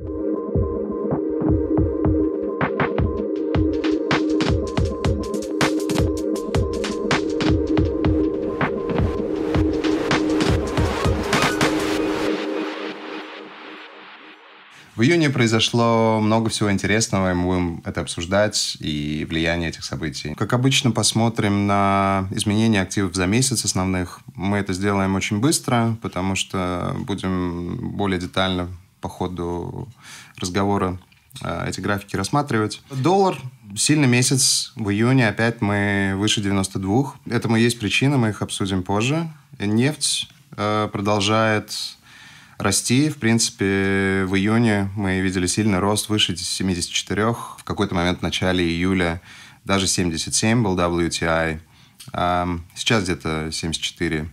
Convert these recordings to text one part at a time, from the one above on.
В июне произошло много всего интересного, и мы будем это обсуждать и влияние этих событий. Как обычно, посмотрим на изменения активов за месяц основных. Мы это сделаем очень быстро, потому что будем более детально по ходу разговора э, эти графики рассматривать. Доллар сильный месяц в июне, опять мы выше 92. Этому есть причины, мы их обсудим позже. Нефть э, продолжает расти. В принципе, в июне мы видели сильный рост выше 74. В какой-то момент в начале июля даже 77 был WTI. Сейчас где-то 74-30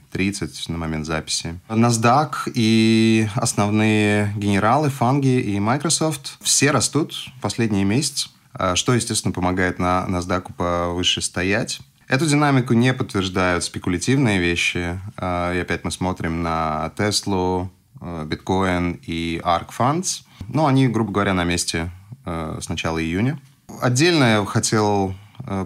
на момент записи. NASDAQ и основные генералы, FAANG и и Microsoft, все растут последние месяцы, а, что, естественно, помогает на NASDAQ повыше стоять. Эту динамику не подтверждают спекулятивные вещи. А, и опять мы смотрим на Теслу, Э, биткоин и ARK Funds. Ну, они, грубо говоря, на месте э, с начала июня. Отдельно я хотел э,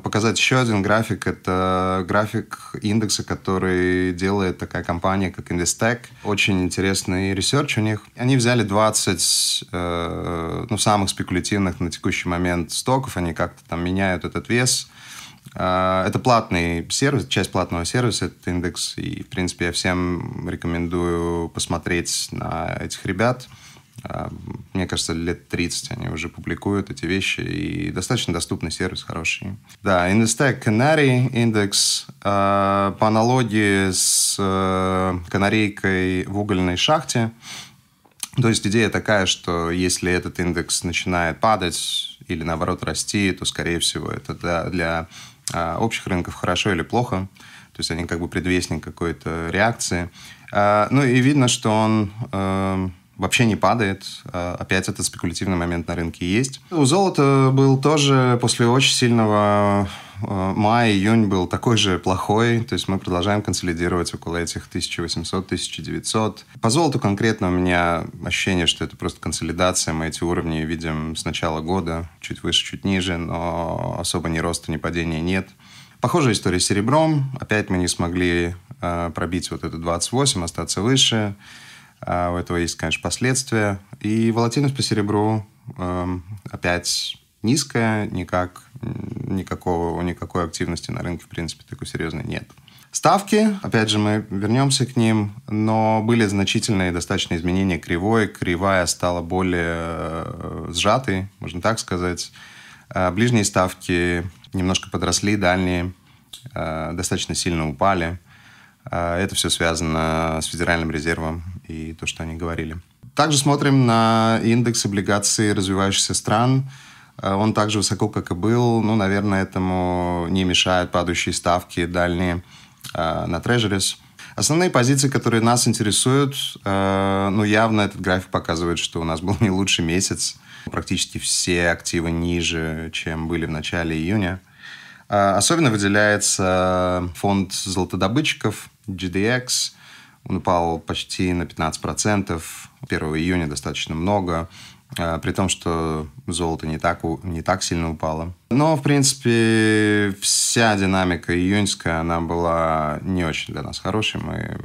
показать еще один график. Это график индекса, который делает такая компания, как Investec. Очень интересный research у них. Они взяли 20 ну, самых спекулятивных на текущий момент stock ов. Они как-то там меняют этот вес а, это платный сервис, часть платного сервиса, этот индекс. И, в принципе, я всем рекомендую посмотреть на этих ребят. А, мне кажется, лет 30 они уже публикуют эти вещи, и достаточно доступный сервис, хороший. Да, Investec Canary индекс а, по аналогии с э, канарейкой в угольной шахте. То есть идея такая, что если этот индекс начинает падать или наоборот расти, то, скорее всего, это для, для а, общих рынков хорошо или плохо. То есть они как бы предвестник какой-то реакции. Ну и видно, что он э, вообще не падает. А, опять этот спекулятивный момент на рынке есть. У золота был тоже после очень сильного э, мая, июнь был такой же плохой. То есть мы продолжаем консолидировать около этих 1800-1900. По золоту конкретно у меня ощущение, что это просто консолидация. Мы эти уровни видим с начала года. Чуть выше, чуть ниже, но особо ни роста, ни падения нет. Похожая история с серебром. Опять мы не смогли э, пробить вот это 28, остаться выше. А у этого есть, конечно, последствия. И волатильность по серебру э, опять низкая, никак, никакого, никакой активности на рынке, в принципе, такой серьезной нет. Ставки, опять же, мы вернемся к ним, но были значительные достаточно изменения кривой. Кривая стала более э, сжатой, можно так сказать. Э, ближние ставки немножко подросли, дальние э, достаточно сильно упали. Э, это все связано с Федеральным резервом и то, что они говорили. Также смотрим на индекс облигаций развивающихся стран. Э, он также высоко, как и был. Ну, наверное, этому не мешают падающие ставки дальние э, на трежерис. Основные позиции, которые нас интересуют, ну, явно этот график показывает, что у нас был не лучший месяц. Практически все активы ниже, чем были в начале июня. Особенно выделяется фонд золотодобытчиков GDX – он упал почти на 15%. 1 июня достаточно много. А, при том, что золото не так, не так сильно упало. Но, в принципе, вся динамика июньская, она была не очень для нас хорошей. Мы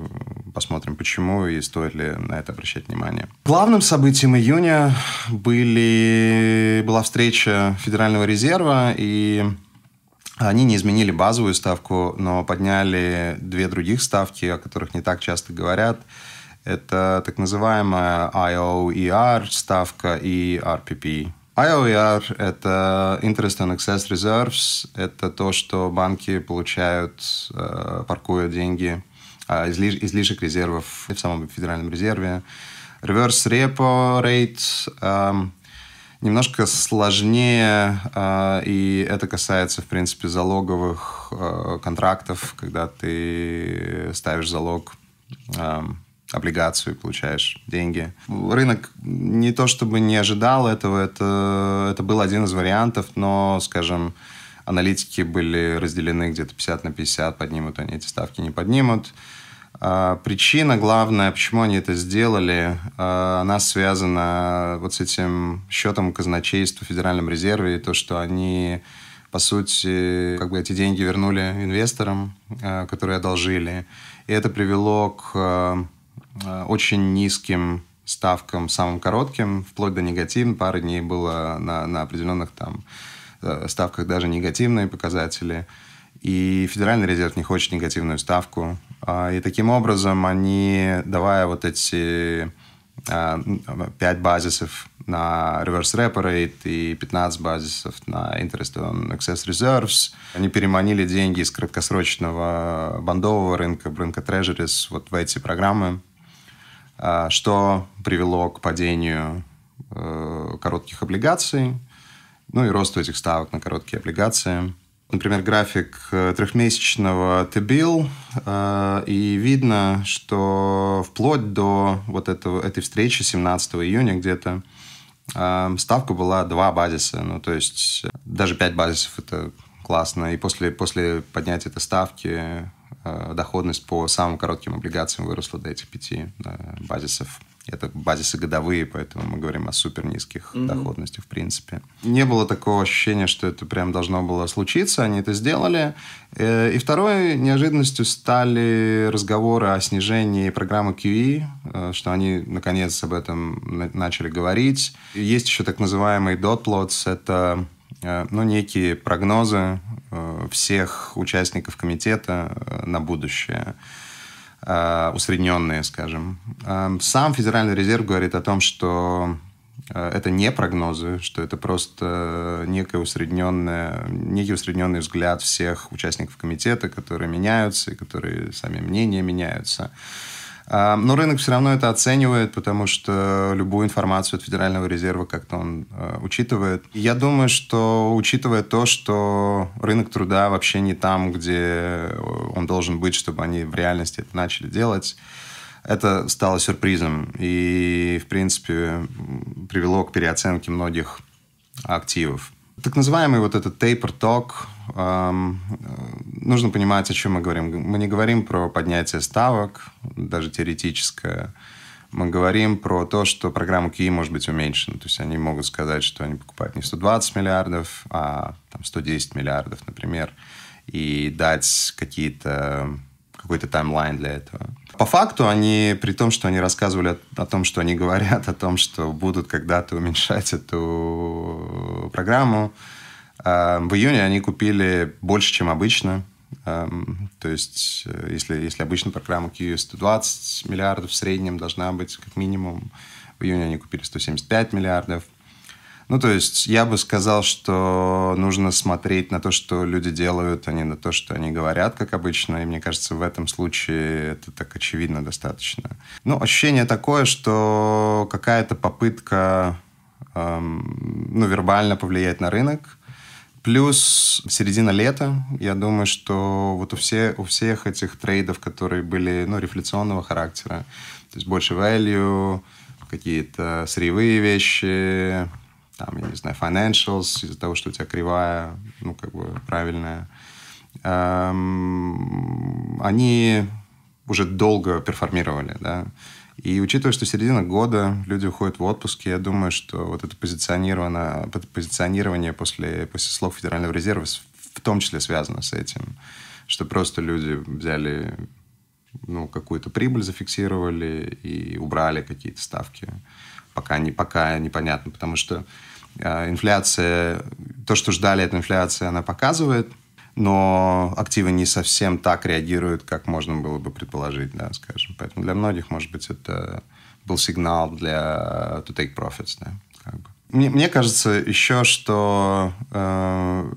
посмотрим, почему и стоит ли на это обращать внимание. Главным событием июня были, была встреча Федерального резерва и они не изменили базовую ставку, но подняли две других ставки, о которых не так часто говорят. Это так называемая IOER ставка и RPP. IOER – это Interest on Excess Reserves. Это то, что банки получают, э, паркуя деньги, э, излишек резервов в самом Федеральном резерве. Reverse Repo Rate эм, немножко сложнее, э, и это касается, в принципе, залоговых э, контрактов, когда ты ставишь залог э, облигацию и получаешь деньги. Рынок не то чтобы не ожидал этого, это, это был один из вариантов, но, скажем, аналитики были разделены где-то 50 на 50, поднимут они эти ставки, не поднимут. А, причина главная, почему они это сделали, а, она связана вот с этим счетом казначейства в Федеральном резерве и то, что они, по сути, как бы эти деньги вернули инвесторам, а, которые одолжили. И это привело к очень низким ставкам, самым коротким, вплоть до негативных. Пары дней было на, на определенных там э, ставках даже негативные показатели. И Федеральный резерв не хочет негативную ставку. А, и таким образом они, давая вот эти 5 а, базисов на reverse repo rate и 15 базисов на interest on excess reserves. Они переманили деньги из краткосрочного бандового рынка, рынка treasuries вот в эти программы, а, что привело к падению э, коротких облигаций, ну и росту этих ставок на короткие облигации. Например, график э, трехмесячного T-bill, э, и видно, что вплоть до вот этого, этой встречи 17 июня где-то э, ставка была 2 базиса. Ну, то есть даже 5 базисов – это классно. И после, после поднятия этой ставки доходность по самым коротким облигациям выросла до этих 5 базисов. Это базисы годовые, поэтому мы говорим о супер низких mm-hmm. доходностях, в принципе. Не было такого ощущения, что это прям должно было случиться. Они это сделали. Э, и второй неожиданностью стали разговоры о снижении программы QE, э, что они, наконец, об этом начали говорить. Есть еще так называемый dot plots. Это э, ну, некие прогнозы всех участников комитета на будущее. Э, усредненные, скажем. Эм, сам Федеральный резерв говорит о том, что э, это не прогнозы, что это просто некое усредненное, некий усредненный взгляд всех участников комитета, которые меняются и которые сами мнения меняются. Но рынок все равно это оценивает, потому что любую информацию от Федерального резерва как-то он э, учитывает. Я думаю, что учитывая то, что рынок труда вообще не там, где он должен быть, чтобы они в реальности это начали делать, это стало сюрпризом и, в принципе, привело к переоценке многих активов. Так называемый вот этот talk, эм, нужно понимать, о чем мы говорим. Мы не говорим про поднятие ставок, даже теоретическое. Мы говорим про то, что программа QE может быть уменьшена. То есть они могут сказать, что они покупают не 120 миллиардов, а там, 110 миллиардов, например, и дать какие-то какой-то таймлайн для этого. По факту они, при том, что они рассказывали о, том, что они говорят, о том, что будут когда-то уменьшать эту программу, э, в июне они купили больше, чем обычно. Э, то есть, э, если, если обычно программа QE 120 миллиардов в среднем должна быть как минимум, в июне они купили 175 миллиардов. Ну, то есть я бы сказал, что нужно смотреть на то, что люди делают, а не на то, что они говорят, как обычно. И мне кажется, в этом случае это так очевидно достаточно. Ну, ощущение такое, что какая-то попытка эм, ну, вербально повлиять на рынок. Плюс середина лета, я думаю, что вот у, все, у всех этих трейдов, которые были ну, рефляционного характера, то есть больше value, какие-то сырьевые вещи, там, я не знаю, financials, из-за того, что у тебя кривая, ну, как бы правильная, эм, они уже долго перформировали, да. И учитывая, что середина года, люди уходят в отпуск, я думаю, что вот это позиционирование, позиционирование после, после слов Федерального резерва в том числе связано с этим, что просто люди взяли ну, какую-то прибыль зафиксировали и убрали какие-то ставки пока, не, пока непонятно, потому что э, инфляция, то, что ждали от инфляции, она показывает, но активы не совсем так реагируют, как можно было бы предположить, да, скажем. Поэтому для многих, может быть, это был сигнал для to take profits, да, как бы. Мне, мне кажется еще, что э,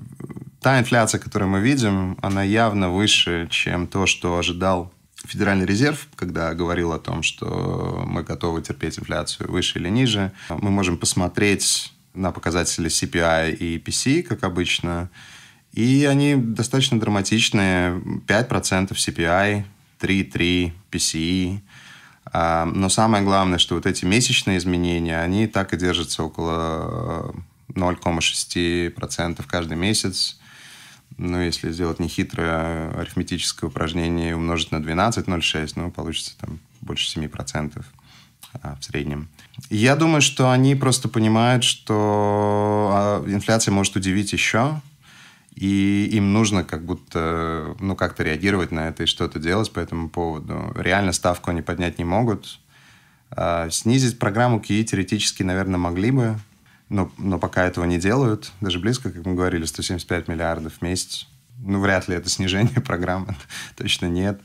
та инфляция, которую мы видим, она явно выше, чем то, что ожидал Федеральный резерв, когда говорил о том, что мы готовы терпеть инфляцию выше или ниже, мы можем посмотреть на показатели CPI и PCE, как обычно, и они достаточно драматичные. 5% CPI, 3,3 PCE. Но самое главное, что вот эти месячные изменения, они так и держатся около 0,6% каждый месяц. Ну, если сделать нехитрое арифметическое упражнение и умножить на 12,06, ну, получится там больше 7% а, в среднем. Я думаю, что они просто понимают, что а, инфляция может удивить еще, и им нужно как будто, ну, как-то реагировать на это и что-то делать по этому поводу. Реально ставку они поднять не могут. А, снизить программу QE теоретически, наверное, могли бы, но, но пока этого не делают. Даже близко, как мы говорили, 175 миллиардов в месяц. Ну, вряд ли это снижение программы, точно нет.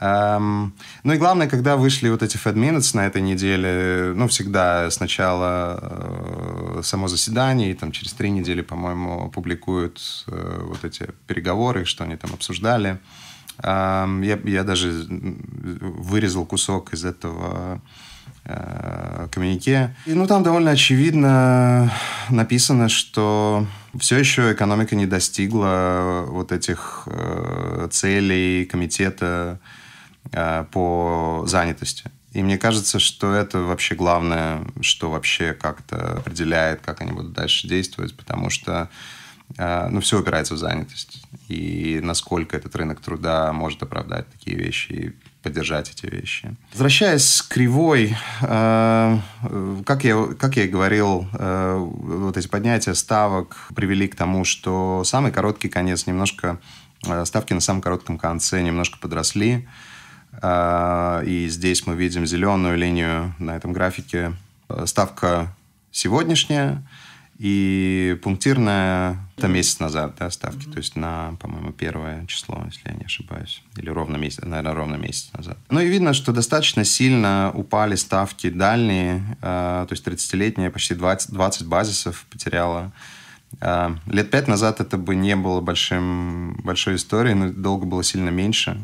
Um, ну и главное, когда вышли вот эти Fed Minutes на этой неделе, ну, всегда сначала э, само заседание, и там через три недели, по-моему, публикуют э, вот эти переговоры, что они там обсуждали. Um, я, я даже вырезал кусок из этого э, коммунике. И, ну, там довольно очевидно написано, что все еще экономика не достигла вот этих э, целей комитета Э, по занятости. И мне кажется, что это вообще главное, что вообще как-то определяет, как они будут дальше действовать, потому что э, ну, все упирается в занятость. И насколько этот рынок труда может оправдать такие вещи и поддержать эти вещи. Возвращаясь к кривой, э, как, я, как я и говорил, вот эти поднятия ставок привели к тому, что самый короткий конец немножко, ставки на самом коротком конце немножко подросли. А, и здесь мы видим зеленую линию на этом графике. Ставка сегодняшняя и пунктирная это месяц назад, да, ставки, то есть на, по-моему, первое число, если я не ошибаюсь, или ровно месяц, наверное, ровно месяц назад. Ну и видно, что достаточно сильно упали ставки дальние, э, то есть 30-летняя почти 20, 20 базисов потеряла. Э, лет пять назад это бы не было большим, большой историей, но долго было сильно меньше.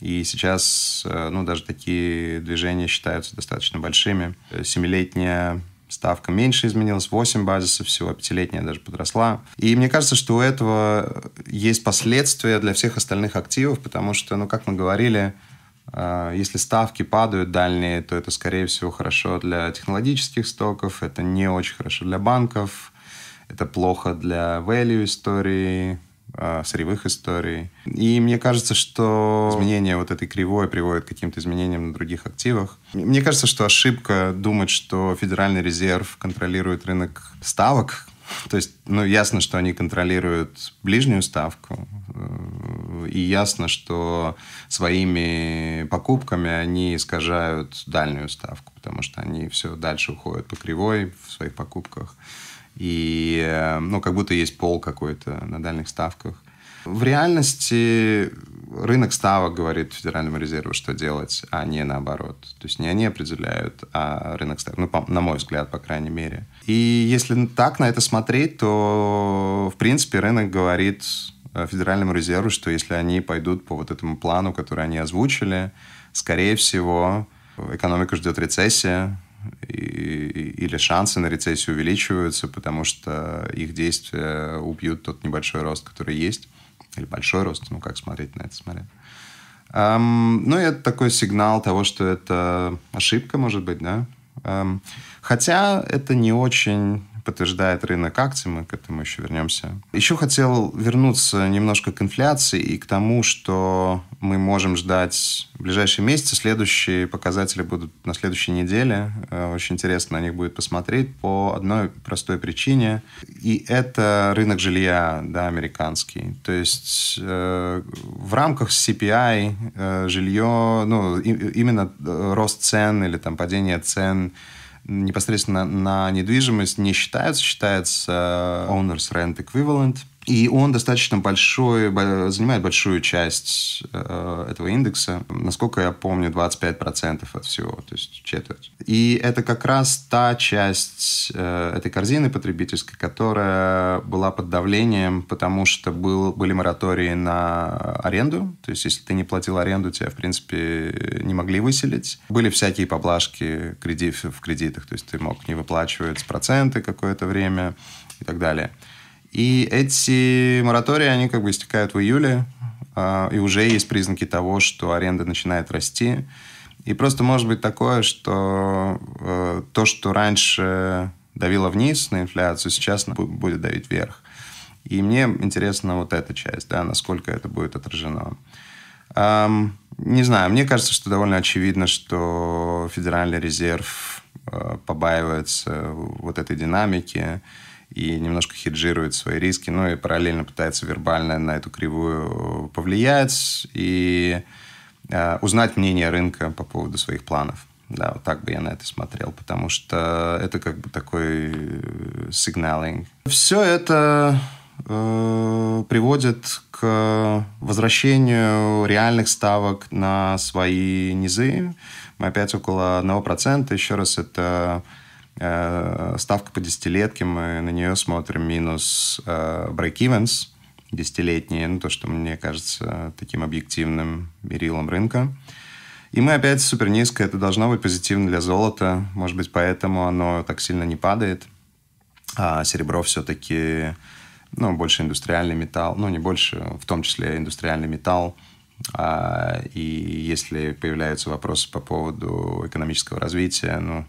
И сейчас, э, ну, даже такие движения считаются достаточно большими. Семилетняя ставка меньше изменилась, 8 базисов всего, пятилетняя даже подросла. И мне кажется, что у этого есть последствия для всех остальных активов, потому что, ну, как мы говорили, э, если ставки падают дальние, то это, скорее всего, хорошо для технологических стоков, это не очень хорошо для банков, это плохо для value истории, сырьевых историй. И мне кажется, что изменение вот этой кривой приводит к каким-то изменениям на других активах. Мне кажется, что ошибка думать, что Федеральный резерв контролирует рынок ставок, то есть, ну, ясно, что они контролируют ближнюю ставку, э, и ясно, что своими покупками они искажают дальнюю ставку, потому что они все дальше уходят по кривой в своих покупках и, э, ну, как будто есть пол какой-то на дальних ставках. В реальности рынок ставок говорит Федеральному резерву, что делать, а не наоборот. То есть не они определяют, а рынок ставок. Ну, по, на мой взгляд, по крайней мере. И если так на это смотреть, то, в принципе, рынок говорит э, Федеральному резерву, что если они пойдут по вот этому плану, который они озвучили, скорее всего, экономика ждет рецессия, или шансы на рецессию увеличиваются, потому что их действия убьют тот небольшой рост, который есть. Или большой рост, ну как смотреть на это, смотря. Um, ну, это такой сигнал того, что это ошибка, может быть, да. Um, хотя это не очень подтверждает рынок акций, мы к этому еще вернемся. Еще хотел вернуться немножко к инфляции и к тому, что мы можем ждать в ближайшие месяцы. Следующие показатели будут на следующей неделе. Э, очень интересно на них будет посмотреть по одной простой причине. И это рынок жилья, да, американский. То есть э, в рамках CPI э, жилье, ну, и, именно рост цен или там падение цен непосредственно на недвижимость не считается, считается Owner's Rent Equivalent – и он достаточно большой, занимает большую часть э, этого индекса. Насколько я помню, 25% от всего, то есть четверть. И это как раз та часть э, этой корзины потребительской, которая была под давлением, потому что был, были моратории на аренду. То есть если ты не платил аренду, тебя, в принципе, не могли выселить. Были всякие поблажки кредит, в кредитах, то есть ты мог не выплачивать проценты какое-то время и так далее. И эти моратории, они как бы истекают в июле, а, и уже есть признаки того, что аренда начинает расти. И просто может быть такое, что э, то, что раньше давило вниз на инфляцию, сейчас будет давить вверх. И мне интересна вот эта часть, да, насколько это будет отражено. Эм, не знаю, мне кажется, что довольно очевидно, что Федеральный резерв э, побаивается вот этой динамики и немножко хеджирует свои риски, ну и параллельно пытается вербально на эту кривую повлиять и э, узнать мнение рынка по поводу своих планов. Да, вот так бы я на это смотрел, потому что это как бы такой сигналинг. Все это э, приводит к возвращению реальных ставок на свои низы. Мы опять около 1%. Еще раз, это э, ставка по десятилетке. Мы на нее смотрим минус э, break-evens десятилетние. Ну, то, что мне кажется таким объективным мерилом рынка. И мы опять супер низко. Это должно быть позитивно для золота. Может быть, поэтому оно так сильно не падает. А серебро все-таки ну, больше индустриальный металл. Ну, не больше, в том числе индустриальный металл. А, и если появляются вопросы по поводу экономического развития, ну,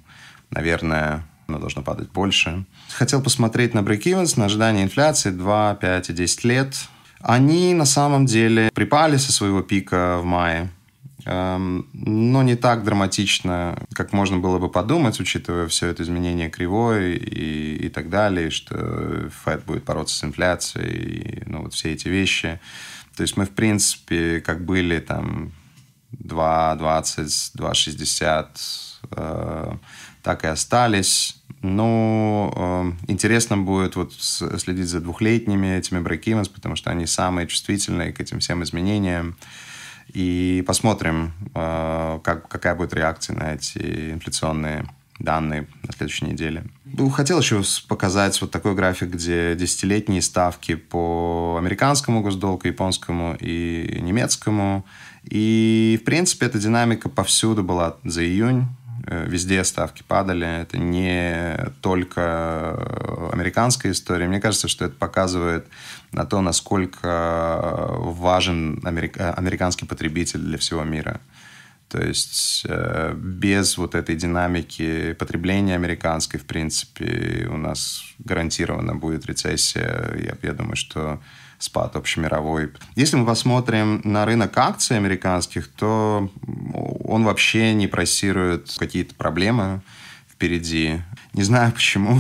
наверное, оно должно падать больше. Хотел посмотреть на break-evens, на ожидание инфляции 2, 5 и 10 лет. Они на самом деле припали со своего пика в мае. Эм, но не так драматично, как можно было бы подумать, учитывая все это изменение кривой и, и так далее, что ФЭД будет бороться с инфляцией, и, ну, вот все эти вещи. То есть мы, в принципе, как были там 2,20, 2,60, э, так и остались. Но э, интересно будет вот следить за двухлетними этими брейкивенс, потому что они самые чувствительные к этим всем изменениям. И посмотрим, э, как, какая будет реакция на эти инфляционные данные на следующей неделе. Ну, хотел еще показать вот такой график, где десятилетние ставки по американскому госдолгу, японскому и немецкому. И, в принципе, эта динамика повсюду была за июнь. Э, везде ставки падали. Это не только американская история. Мне кажется, что это показывает на то, насколько важен американский потребитель для всего мира. То есть э, без вот этой динамики потребления американской, в принципе, у нас гарантированно будет рецессия. Я, я думаю, что спад общемировой. Если мы посмотрим на рынок акций американских, то он вообще не просирует какие-то проблемы впереди. Не знаю почему.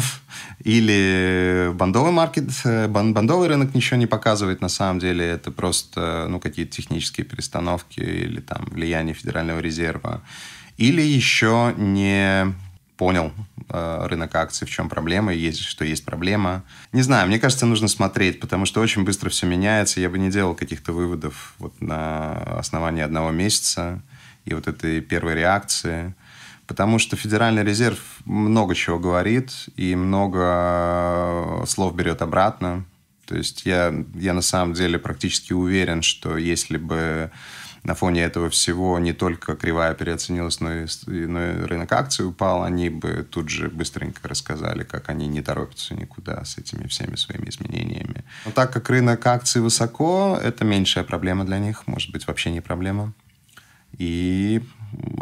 Или бандовый маркет, бандовый рынок ничего не показывает на самом деле. Это просто ну, какие-то технические перестановки или там влияние Федерального резерва. Или еще не понял э, рынок акций, в чем проблема, есть, что есть проблема. Не знаю, мне кажется, нужно смотреть, потому что очень быстро все меняется. Я бы не делал каких-то выводов вот на основании одного месяца и вот этой первой реакции. Потому что Федеральный резерв много чего говорит и много слов берет обратно. То есть я, я на самом деле практически уверен, что если бы на фоне этого всего не только кривая переоценилась, но и, но и рынок акций упал, они бы тут же быстренько рассказали, как они не торопятся никуда с этими всеми своими изменениями. Но так как рынок акций высоко, это меньшая проблема для них, может быть, вообще не проблема. И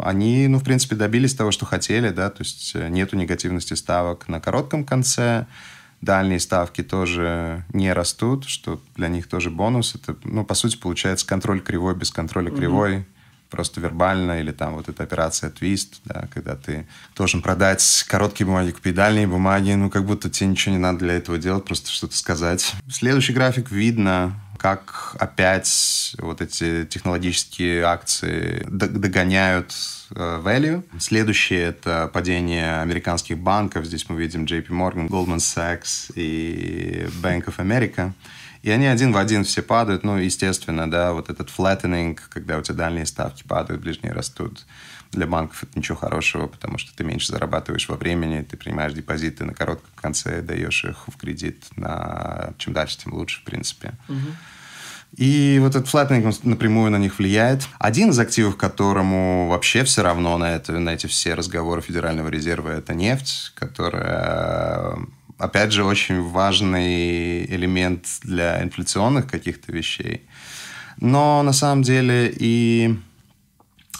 они, ну, в принципе, добились того, что хотели, да, то есть нету негативности ставок на коротком конце, дальние ставки тоже не растут, что для них тоже бонус. Это, ну, по сути, получается контроль кривой без контроля кривой, mm-hmm. Просто вербально, или там вот эта операция твист, да, когда ты должен продать короткие бумаги, купить дальние бумаги, ну, как будто тебе ничего не надо для этого делать, просто что-то сказать. Следующий график видно, как опять вот эти технологические акции догоняют э, value. Следующее — это падение американских банков. Здесь мы видим JP Morgan, Goldman Sachs и Bank of America. И они один в один все падают. Ну, естественно, да, вот этот flattening, когда у тебя дальние ставки падают, ближние растут. Для банков это ничего хорошего, потому что ты меньше зарабатываешь во времени, ты принимаешь депозиты на коротком конце, даешь их в кредит на чем дальше, тем лучше, в принципе. Угу. И вот этот флаттинг напрямую на них влияет. Один из активов, которому вообще все равно на, это, на эти все разговоры Федерального резерва, это нефть, которая опять же, очень важный элемент для инфляционных каких-то вещей. Но на самом деле и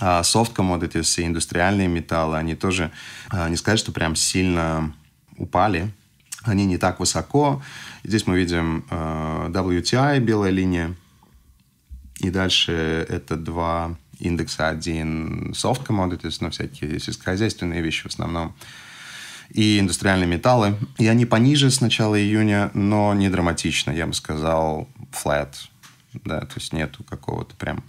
а, soft commodities, все индустриальные металлы, они тоже, а, не сказать, что прям сильно упали. они не так высоко. Здесь мы видим э, WTI, белая линия, и дальше это два индекса. Один soft commodities, но всякие сельскохозяйственные вещи в основном, и индустриальные металлы. И они пониже с начала июня, но не драматично, я бы сказал, flat. Да, то есть нету какого-то прям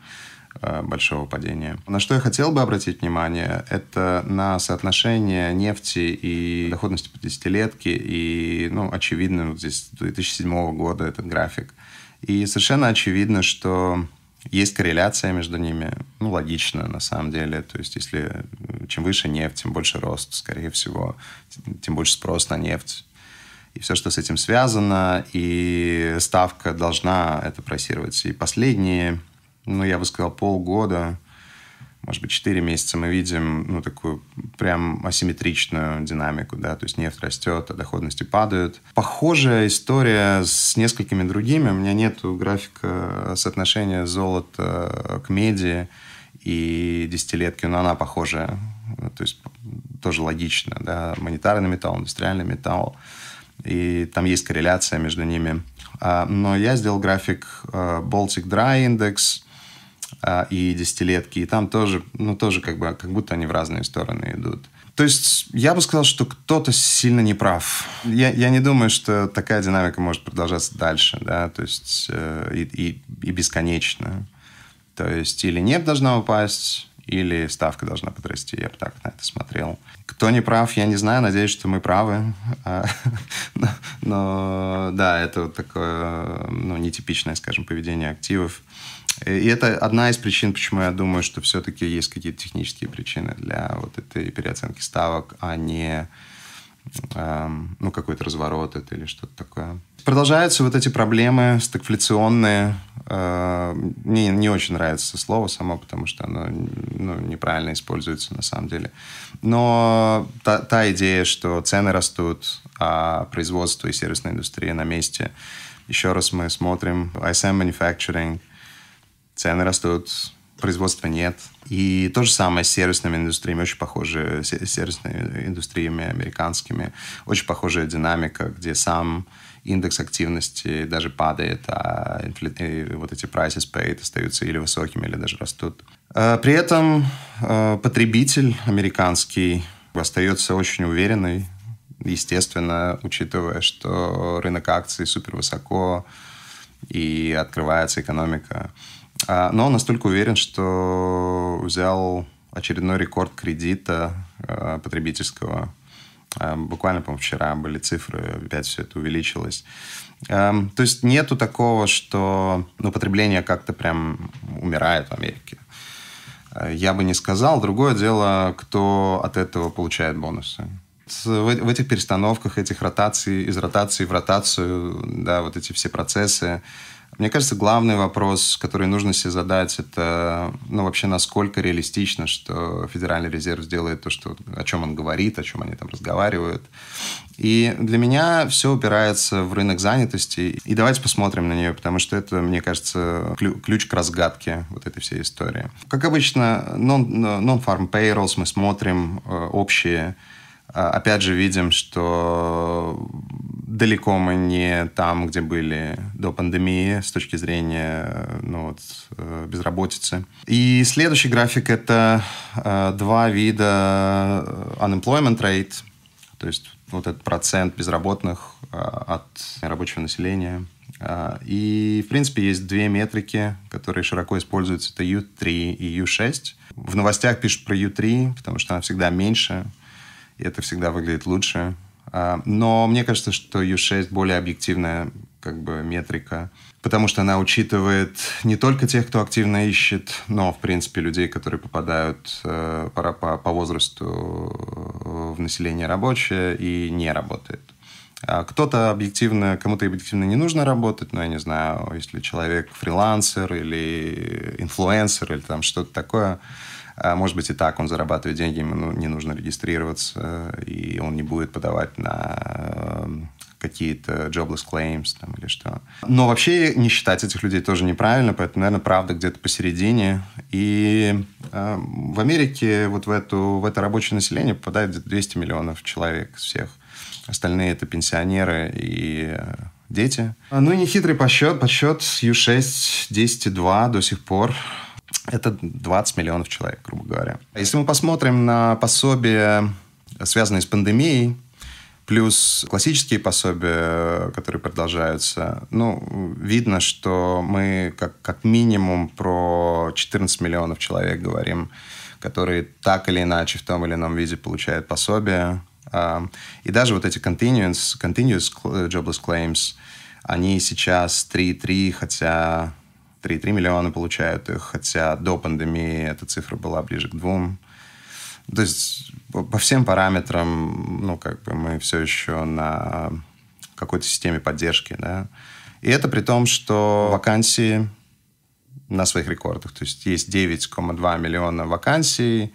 Э, большого падения. На что я хотел бы обратить внимание, это на соотношение нефти и доходности по десятилетке. И, ну, очевидно, вот здесь 2007 года этот график. И совершенно очевидно, что есть корреляция между ними. Ну, логично, на самом деле. То есть, если чем выше нефть, тем больше рост, скорее всего, тем больше спрос на нефть. И все, что с этим связано, и ставка должна это просировать. И последние ну, я бы сказал, полгода, может быть, 4 месяца мы видим, ну, такую прям асимметричную динамику, да, то есть нефть растет, а доходности падают. Похожая история с несколькими другими. У меня нет графика соотношения золота к меди и десятилетки, но она похожая. То есть тоже логично, да, монетарный металл, индустриальный металл. И там есть корреляция между ними. А, но я сделал график а, Baltic Dry Index – а, и десятилетки, и там тоже, ну, тоже как бы, как будто они в разные стороны идут. То есть я бы сказал, что кто-то сильно не прав. Я, я не думаю, что такая динамика может продолжаться дальше, да, то есть э, и, и, и бесконечно. То есть или нефть должна упасть, или ставка должна подрасти. Я бы так на это смотрел. Кто не прав, я не знаю. Надеюсь, что мы правы. А, но, да, это вот такое ну, нетипичное, скажем, поведение активов. И это одна из причин, почему я думаю, что все-таки есть какие-то технические причины для вот этой переоценки ставок, а не эм, ну, какой-то разворот это или что-то такое. Продолжаются вот эти проблемы стагфляционные. Э, мне не очень нравится слово само, потому что оно ну, неправильно используется на самом деле. Но та, та идея, что цены растут, а производство и сервисная индустрия на месте. Еще раз мы смотрим ISM Manufacturing – цены растут, производства нет. И то же самое с сервисными индустриями, очень похожие с сервисными индустриями американскими, очень похожая динамика, где сам индекс активности даже падает, а вот эти prices paid остаются или высокими, или даже растут. А, при этом а, потребитель американский остается очень уверенный, естественно, учитывая, что рынок акций супер высоко и открывается экономика. А, но он настолько уверен, что взял очередной рекорд кредита потребительского. А, буквально, по-моему, вчера были цифры, опять все это увеличилось. То есть нету такого, что ну, потребление как-то прям умирает в Америке. Я бы не сказал. Другое дело, кто от этого получает бонусы. В этих перестановках, этих ротаций, из ротации в ротацию, да, вот эти все процессы, мне кажется, главный вопрос, который нужно себе задать, это, ну, вообще, насколько реалистично, что Федеральный резерв сделает то, что, о чем он говорит, о чем они там разговаривают. И для меня все упирается в рынок занятости. И давайте посмотрим на нее, потому что это, мне кажется, ключ к разгадке вот этой всей истории. Как обычно, non-farm payrolls мы смотрим э, общие опять же, видим, что далеко мы не там, где были до пандемии с точки зрения ну, вот, э, безработицы. И следующий график — это э, два вида unemployment rate, то есть вот этот процент безработных э, от рабочего населения. И, в принципе, есть две метрики, которые широко используются. Это U3 и U6. В новостях пишут про U3, потому что она всегда меньше — и это всегда выглядит лучше. А, но мне кажется, что U6 более объективная как бы метрика, потому что она учитывает не только тех, кто активно ищет, но, в принципе, людей, которые попадают э, по, по, по возрасту в население рабочее и не работает. А кто-то объективно, кому-то объективно не нужно работать, но я не знаю, если человек фрилансер или инфлюенсер или там что-то такое, может быть, и так он зарабатывает деньги, ему ну, не нужно регистрироваться, и он не будет подавать на эм, какие-то jobless claims там, или что. Но вообще не считать этих людей тоже неправильно, поэтому, наверное, правда где-то посередине. И э, в Америке вот в, эту, в это рабочее население попадает 200 миллионов человек всех. Остальные это пенсионеры и э, дети. Ну и нехитрый подсчет. Подсчет U6 10,2 до сих пор. Это 20 миллионов человек, грубо говоря. Если мы посмотрим на пособия, связанные с пандемией, плюс классические пособия, которые продолжаются, ну, видно, что мы как, как минимум про 14 миллионов человек говорим, которые так или иначе в том или ином виде получают пособие. А, и даже вот эти continuous, continuous jobless claims, они сейчас 3,3, хотя 3,3 миллиона получают их, хотя до пандемии эта цифра была ближе к двум. То есть по всем параметрам, ну, как бы мы все еще на какой-то системе поддержки, да. И это при том, что вакансии на своих рекордах. То есть есть 9,2 миллиона вакансий,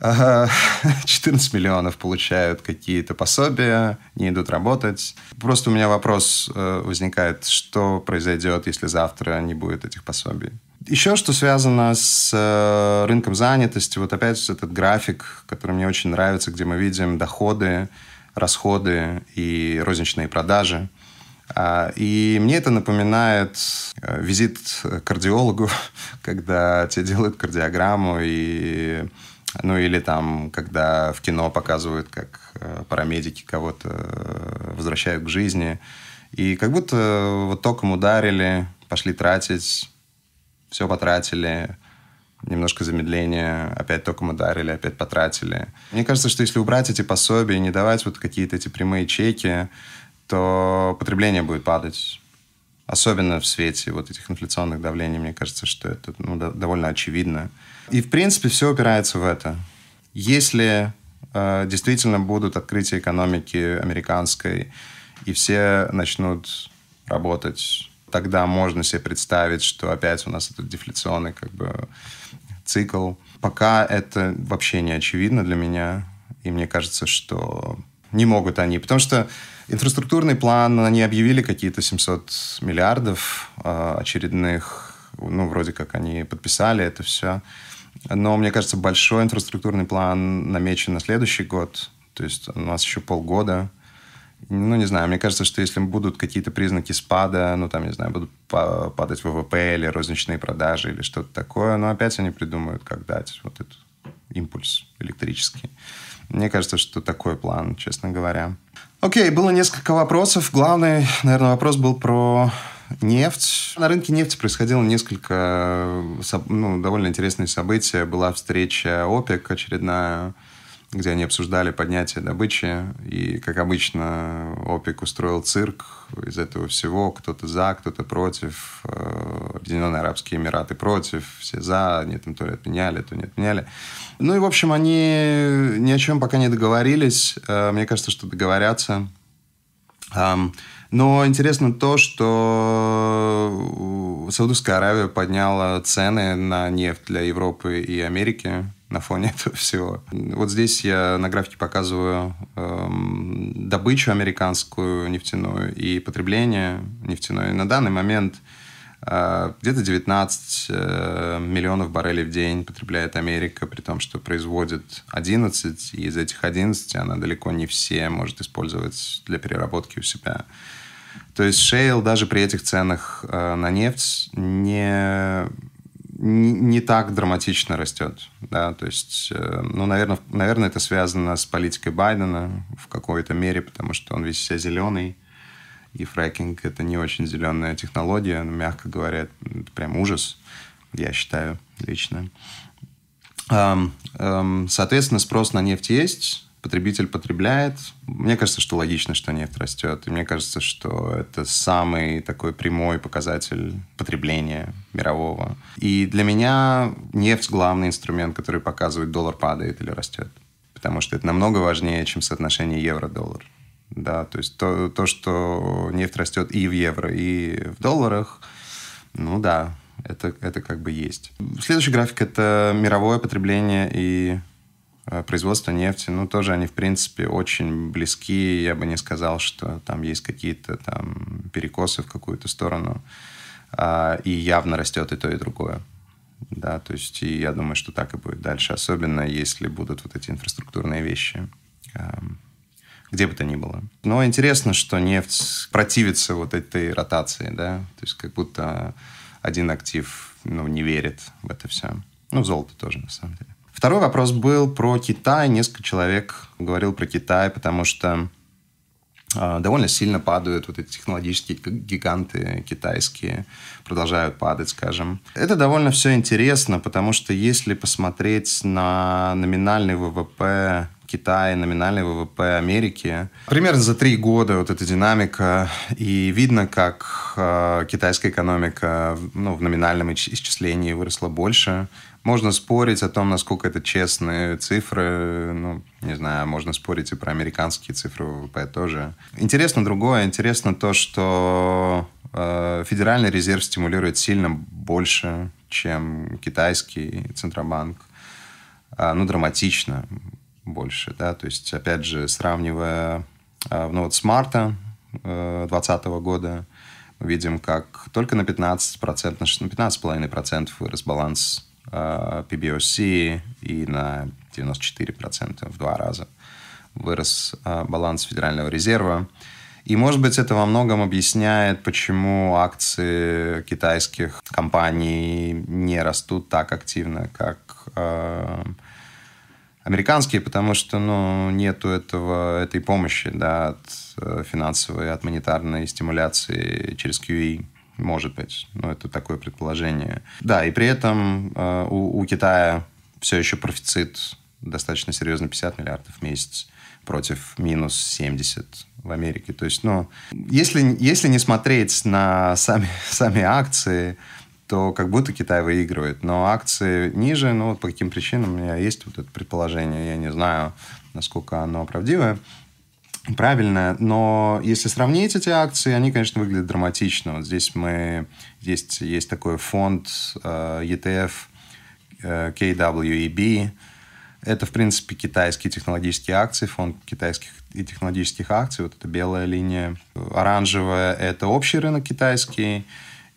14 миллионов получают какие-то пособия, не идут работать. Просто у меня вопрос э, возникает, что произойдет, если завтра не будет этих пособий. Еще что связано с э, рынком занятости, вот опять этот график, который мне очень нравится, где мы видим доходы, расходы и розничные продажи. А, и мне это напоминает э, визит к кардиологу, когда тебе делают кардиограмму и ну или там, когда в кино показывают, как э, парамедики кого-то э, возвращают к жизни. И как будто вот током ударили, пошли тратить, все потратили, немножко замедление, опять током ударили, опять потратили. Мне кажется, что если убрать эти пособия не давать вот какие-то эти прямые чеки, то потребление будет падать. Особенно в свете вот этих инфляционных давлений, мне кажется, что это ну, довольно очевидно. И, в принципе, все упирается в это. Если э, действительно будут открытия экономики американской, и все начнут работать, тогда можно себе представить, что опять у нас этот дефляционный как бы цикл. Пока это вообще не очевидно для меня, и мне кажется, что не могут они, потому что инфраструктурный план, они объявили какие-то 700 миллиардов э, очередных, ну, вроде как они подписали это все. Но, мне кажется, большой инфраструктурный план намечен на следующий год. То есть у нас еще полгода. Ну, не знаю, мне кажется, что если будут какие-то признаки спада, ну, там, не знаю, будут падать ВВП или розничные продажи или что-то такое, но опять они придумают, как дать вот этот импульс электрический. Мне кажется, что такой план, честно говоря. Окей, было несколько вопросов. Главный, наверное, вопрос был про нефть. На рынке нефти происходило несколько ну, довольно интересные события. Была встреча ОПЕК очередная, где они обсуждали поднятие добычи. И, как обычно, ОПЕК устроил цирк из этого всего. Кто-то за, кто-то против. Э, Объединенные Арабские Эмираты против. Все за. Они там то ли отменяли, то не отменяли. Ну и, в общем, они ни о чем пока не договорились. Э, мне кажется, что договорятся. Но интересно то, что Саудовская Аравия подняла цены на нефть для Европы и Америки на фоне этого всего. Вот здесь я на графике показываю эм, добычу американскую нефтяную и потребление нефтяное. на данный момент э, где-то 19 э, миллионов баррелей в день потребляет Америка, при том, что производит 11, и из этих 11 она далеко не все может использовать для переработки у себя. То есть шейл даже при этих ценах э, на нефть не, не, не так драматично растет. Да? То есть, э, ну, наверное, наверное, это связано с политикой Байдена в какой-то мере, потому что он весь вся зеленый. И фрекинг — это не очень зеленая технология, но, мягко говоря, это прям ужас, я считаю, лично. Соответственно, спрос на нефть есть, потребитель потребляет. Мне кажется, что логично, что нефть растет. И мне кажется, что это самый такой прямой показатель потребления мирового. И для меня нефть главный инструмент, который показывает, доллар падает или растет. Потому что это намного важнее, чем соотношение евро-доллар. Да, то есть то, то, что нефть растет и в евро, и в долларах, ну да, это, это как бы есть. Следующий график – это мировое потребление и Э, производства нефти, ну, тоже они, в принципе, очень близки. Я бы не сказал, что там есть какие-то там перекосы в какую-то сторону. А, и явно растет и то, и другое. Да, то есть и я думаю, что так и будет дальше, особенно если будут вот эти инфраструктурные вещи эм, где бы то ни было. Но интересно, что нефть противится вот этой ротации, да, то есть как будто один актив ну, не верит в это все. Ну, золото тоже, на самом деле. Второй вопрос был про Китай. Несколько человек говорил про Китай, потому что э, довольно сильно падают вот эти технологические гиганты китайские, продолжают падать, скажем. Это довольно все интересно, потому что если посмотреть на номинальный ВВП Китая, номинальный ВВП Америки. Примерно за три года вот эта динамика, и видно, как э, китайская экономика ну, в номинальном исчислении выросла больше. Можно спорить о том, насколько это честные цифры. Ну, не знаю, можно спорить и про американские цифры ВВП тоже. Интересно другое. Интересно то, что э, Федеральный резерв стимулирует сильно больше, чем китайский Центробанк. Э, ну, драматично больше, да, то есть, опять же, сравнивая, а, ну, вот с марта 2020 э, года, мы видим, как только на 15%, на 15,5% вырос баланс а, PBOC и на 94% в два раза вырос а, баланс Федерального резерва. И, может быть, это во многом объясняет, почему акции китайских компаний не растут так активно, как американские, потому что ну, нету этого, этой помощи да, от э, финансовой, от монетарной стимуляции через QE. Может быть. Ну, это такое предположение. Да, и при этом э, у, у Китая все еще профицит достаточно серьезно 50 миллиардов в месяц против минус 70 в Америке. То есть, ну, если, если не смотреть на сами, сами акции, то как будто Китай выигрывает. Но акции ниже, ну по каким причинам у меня есть вот это предположение, я не знаю, насколько оно правдивое, правильное. Но если сравнить эти акции, они, конечно, выглядят драматично. Вот здесь мы... Есть, есть такой фонд э, ETF э, KWEB. Это, в принципе, китайские технологические акции, фонд китайских и технологических акций. Вот это белая линия. Оранжевая – это общий рынок китайский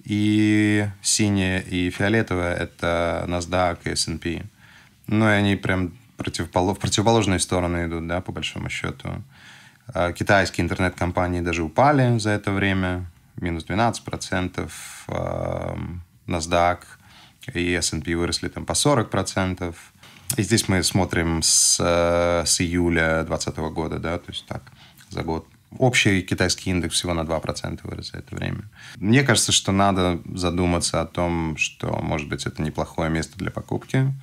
и синяя и фиолетовая — это NASDAQ и S&P. Ну, и они прям противопол... в противоположные стороны идут, да, по большому счету. А китайские интернет-компании даже упали за это время, минус 12%. NASDAQ и S&P выросли там по 40%. И здесь мы смотрим с, с июля 2020 года, да, то есть так, за год Общий китайский индекс всего на 2% вырос за это время. Мне кажется, что надо задуматься о том, что, может быть, это неплохое место для покупки.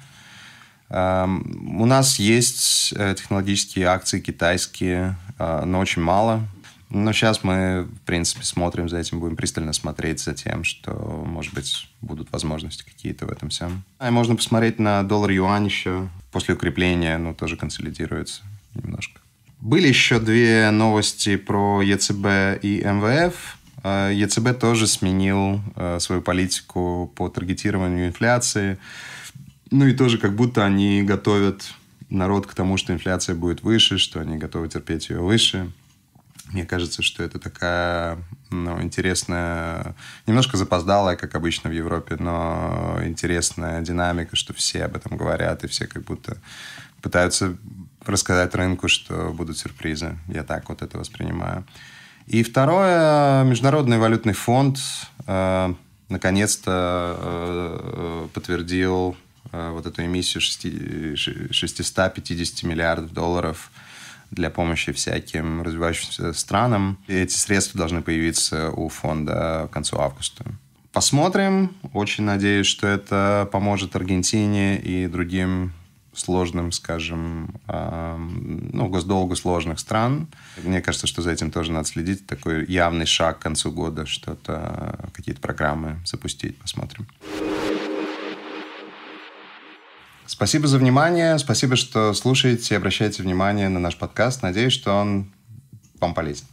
Эм, у нас есть э, технологические акции китайские, э, но очень мало. Но сейчас мы, в принципе, смотрим за этим, будем пристально смотреть за тем, что, может быть, будут возможности какие-то в этом всем. И можно посмотреть на доллар-юань еще. После укрепления, ну, тоже консолидируется немножко. Были еще две новости про ЕЦБ и МВФ. Э, ЕЦБ тоже сменил э, свою политику по таргетированию инфляции. Ну и тоже как будто они готовят народ к тому, что инфляция будет выше, что они готовы терпеть ее выше. Мне кажется, что это такая ну, интересная, немножко запоздалая, как обычно в Европе, но интересная динамика, что все об этом говорят, и все как будто пытаются рассказать рынку, что будут сюрпризы. Я так вот это воспринимаю. И второе, Международный валютный фонд э, наконец-то э, подтвердил э, вот эту эмиссию 6, 650 миллиардов долларов для помощи всяким развивающимся странам. И эти средства должны появиться у фонда к концу августа. Посмотрим. Очень надеюсь, что это поможет Аргентине и другим сложным, скажем, э, ну, госдолгу сложных стран. Мне кажется, что за этим тоже надо следить. Такой явный шаг к концу года, что-то, какие-то программы запустить. Посмотрим. Спасибо за внимание. Спасибо, что слушаете и обращаете внимание на наш подкаст. Надеюсь, что он вам полезен.